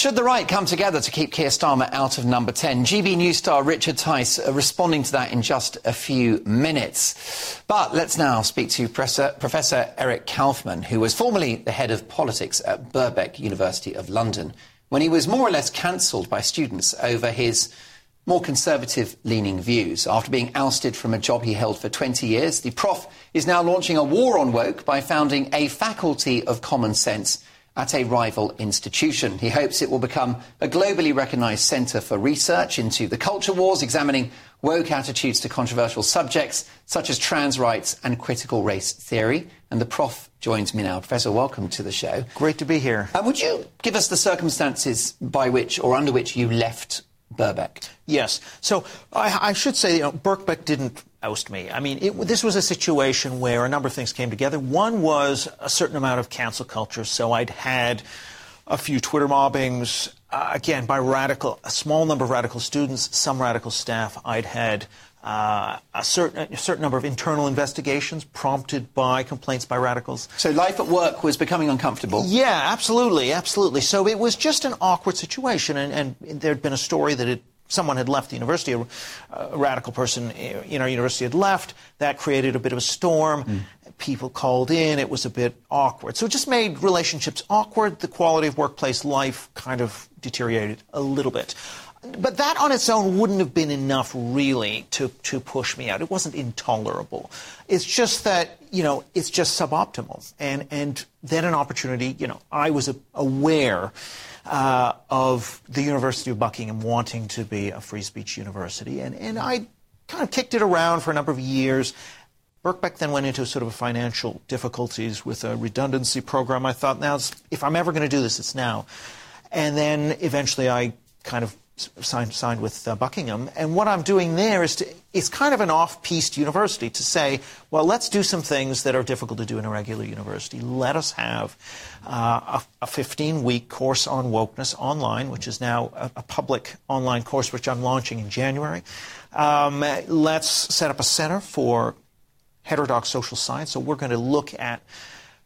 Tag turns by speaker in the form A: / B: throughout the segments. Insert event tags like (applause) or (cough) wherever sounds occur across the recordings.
A: Should the right come together to keep Keir Starmer out of number 10? GB News star Richard Tice uh, responding to that in just a few minutes. But let's now speak to Professor, Professor Eric Kaufmann, who was formerly the head of politics at Birkbeck University of London, when he was more or less cancelled by students over his more conservative leaning views. After being ousted from a job he held for 20 years, the prof is now launching a war on woke by founding a faculty of common sense at a rival institution. He hopes it will become a globally recognised centre for research into the culture wars, examining woke attitudes to controversial subjects such as trans rights and critical race theory. And the prof joins me now. Professor, welcome to the show.
B: Great to be here.
A: Uh, would you give us the circumstances by which or under which you left Birkbeck?
B: Yes. So I, I should say, you know, Birkbeck didn't oust me. I mean, it, this was a situation where a number of things came together. One was a certain amount of cancel culture. So I'd had a few Twitter mobbings, uh, again, by radical, a small number of radical students, some radical staff. I'd had uh, a, certain, a certain number of internal investigations prompted by complaints by radicals.
A: So life at work was becoming uncomfortable?
B: Yeah, absolutely, absolutely. So it was just an awkward situation, and, and there'd been a story that it someone had left the university, a, a, radical person in our university had left. That created a bit of a storm. Mm. People called in. It was a bit awkward. So it just made relationships awkward. The quality of workplace life kind of deteriorated a little bit. But that on its own wouldn't have been enough, really, to, to push me out. It wasn't intolerable. It's just that, you know, it's just suboptimal. And, and then an opportunity, you know, I was aware uh, of the University of Buckingham wanting to be a free speech university. And, and I kind of kicked it around for a number of years. Birkbeck then went into sort of financial difficulties with a redundancy program. I thought, now, if I'm ever going to do this, it's now. And then eventually I kind of signed, signed with uh, Buckingham. And what I'm doing there is to, it's kind of an off-piste university to say, well, let's do some things that are difficult to do in a regular university. Let us have uh, a 15-week course on wokeness online, which is now a, a, public online course, which I'm launching in January. Um, let's set up a center for heterodox social science. So we're going to look at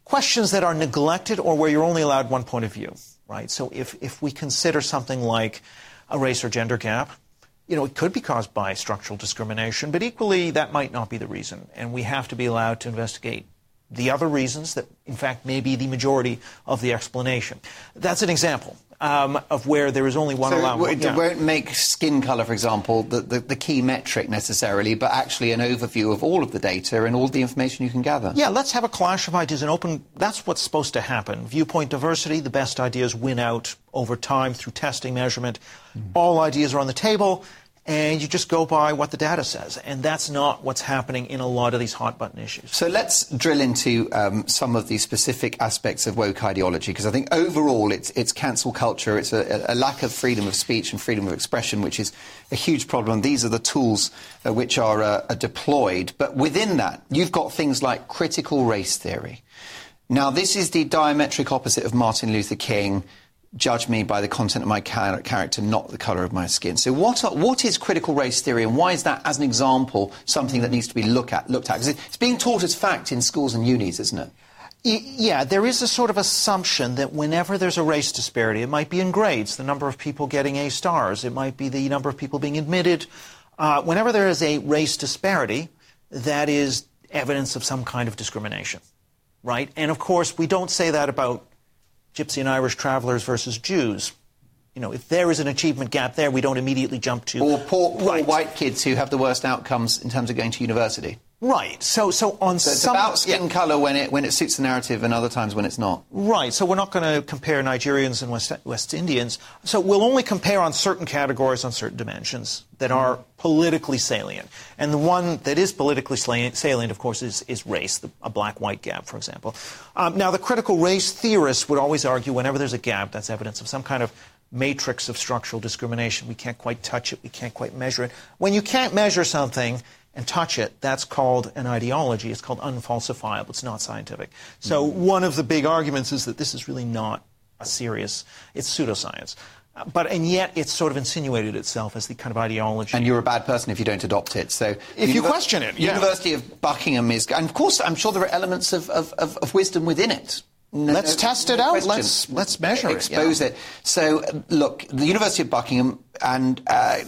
B: questions that are neglected or where you're only allowed one point of view, right? So if, if we consider something like a race or gender gap. You know, it could be caused by structural discrimination, but equally that might not be the reason. And we have to be allowed to investigate the other reasons that, in fact, may be the majority of the explanation. That's an example um, of where there is only one
A: so
B: allowance.
A: It yeah. won't make skin colour, for example, the, the, the, key metric necessarily, but actually an overview of all of the data and all the information you can gather.
B: Yeah, let's have a clash of ideas and open. That's what's supposed to happen. Viewpoint diversity, the best ideas win out over time through testing, measurement. Mm-hmm. All ideas are on the table and you just go by what the data says. And that's not what's happening in a lot of these hot button issues.
A: So let's drill into um, some of the specific aspects of woke ideology, because I think overall it's, it's cancel culture, it's a, a, lack of freedom of speech and freedom of expression, which is a huge problem. These are the tools uh, which are, uh, are deployed. But within that, you've got things like critical race theory. Now, this is the diametric opposite of Martin Luther King judge me by the content of my char- character, not the colour of my skin. So, what, are, what is critical race theory, and why is that, as an example, something that needs to be look at, looked at? Because it's being taught as fact in schools and unis, isn't it?
B: Yeah, there is a sort of assumption that whenever there's a race disparity, it might be in grades, the number of people getting A stars, it might be the number of people being admitted. Uh, whenever there is a race disparity, that is evidence of some kind of discrimination, right? And of course, we don't say that about Gypsy and Irish travelers versus Jews. You know, if there is an achievement gap there, we don't immediately jump to.
A: Or poor, poor right. white kids who have the worst outcomes in terms of going to university.
B: Right. So, so on
A: so
B: it's
A: some, about skin yeah. colour when it when it suits the narrative, and other times when it's not.
B: Right. So we're not going to compare Nigerians and West, West Indians. So we'll only compare on certain categories, on certain dimensions that are politically salient. And the one that is politically salient, of course, is, is race, the, a black-white gap, for example. Um, now, the critical race theorists would always argue whenever there's a gap, that's evidence of some kind of matrix of structural discrimination. We can't quite touch it. We can't quite measure it. When you can't measure something and touch it, that's called an ideology. It's called unfalsifiable. It's not scientific. So one of the big arguments is that this is really not a serious, it's pseudoscience. But and yet it's sort of insinuated itself as the kind of ideology.
A: And you're a bad person if you don't adopt it. So
B: if you question it,
A: yeah. University of Buckingham is, and of course I'm sure there are elements of, of, of, of wisdom within it.
B: No, let's no, test it no out. Question. Let's let's measure
A: Expose
B: it.
A: Expose it. So, look, the University of Buckingham, and uh,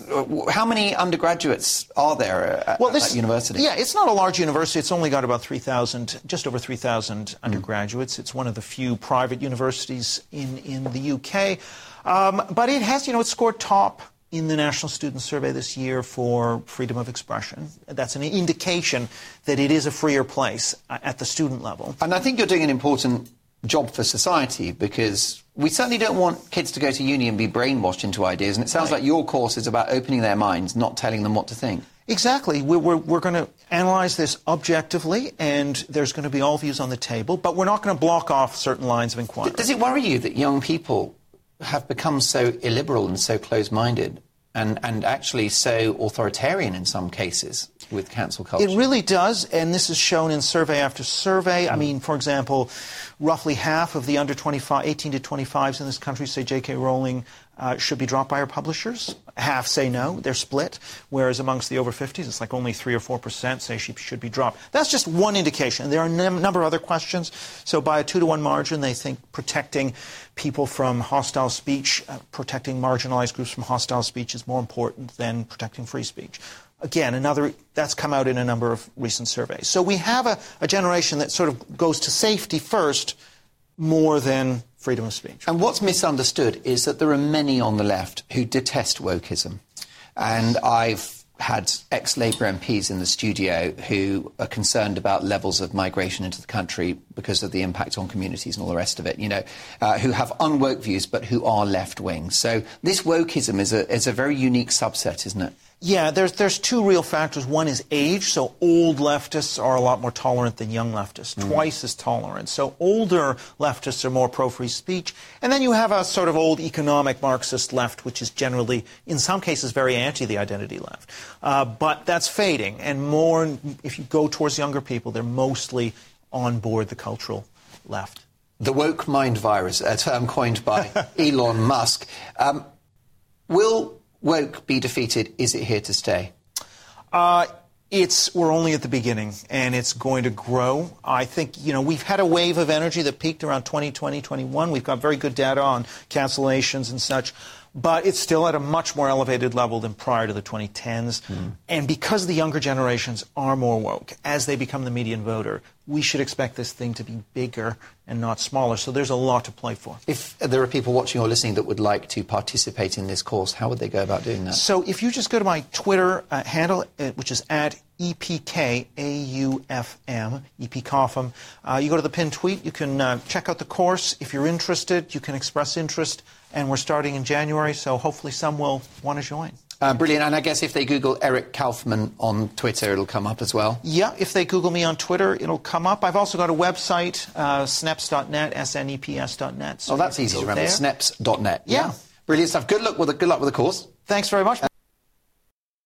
A: how many undergraduates are there at, well, this, university?
B: Yeah, it's not a large university. It's only got about 3,000, just over 3,000 mm. undergraduates. It's one of the few private universities in, in the UK. Um, but it has, you know, it scored top in the National Student Survey this year for freedom of expression. That's an indication that it is a freer place uh, at the student level.
A: And I think you're doing an important job for society because we certainly don't want kids to go to uni and be brainwashed into ideas. And it sounds right. like your course is about opening their minds, not telling them what to think.
B: Exactly. We're, we're, we're going to analyze this objectively, and there's going to be all views on the table, but we're not going to block off certain lines of inquiry.
A: Does it worry you that young people have become so illiberal and so close minded and, and actually so authoritarian in some cases with cancel culture.
B: It really does, and this is shown in survey after survey. Mm. I mean, for example, roughly half of the under 25, 18 to 25s in this country say J.K. Rowling uh, should be dropped by her publishers. Half say no, they're split. Whereas amongst the over 50s, it's like only 3 or 4% say she should be dropped. That's just one indication. There are a number of other questions. So by a 2 to 1 margin, they think protecting people from hostile speech, uh, protecting marginalized groups from hostile speech is more important than protecting free speech. Again, another that's come out in a number of recent surveys. So we have a, a generation that sort of goes to safety first more than freedom of speech.
A: And what's misunderstood is that there are many on the left who detest wokeism. And I've had ex-Labour MPs in the studio who are concerned about levels of migration into the country because of the impact on communities and all the rest of it, you know, uh, who have unwoke views but who are left-wing. So this wokeism is a, is a very unique subset, isn't it?
B: Yeah, there's, there's two real factors. One is age. So old leftists are a lot more tolerant than young leftists, mm. twice as tolerant. So older leftists are more pro free speech. And then you have a sort of old economic Marxist left, which is generally, in some cases, very anti the identity left. Uh, but that's fading. And more, if you go towards younger people, they're mostly on board the cultural left.
A: The woke mind virus, a term coined by (laughs) Elon Musk. Um, will woke be defeated? Is it here to stay?
B: Uh, it's we're only at the beginning, and it's going to grow. I think you know we've had a wave of energy that peaked around 2020, 21. We've got very good data on cancellations and such but it's still at a much more elevated level than prior to the 2010s. Mm. And because the younger generations are more woke, as they become the median voter, we should expect this thing to be bigger and not smaller. So there's a lot to play for.
A: If there are people watching or listening that would like to participate in this course, how would they go about doing that?
B: So if you just go to my Twitter uh, handle, uh, which is at EPKAUFM, EPKAUFM, uh, you go to the pinned tweet, you can uh, check out the course. If you're interested, you can express interest and we're starting in January, so hopefully some will want to join.
A: Uh, brilliant. And I guess if they Google Eric Kaufmann on Twitter, it'll come up as well?
B: Yeah, if they Google me on Twitter, it'll come up. I've also got a website, uh, sneps.net, S-N-E-P-S.net.
A: So oh, that's easy to remember,
B: there.
A: sneps.net.
B: Yeah. yeah.
A: Brilliant stuff. Good luck with the, good luck with the course.
B: Thanks very much.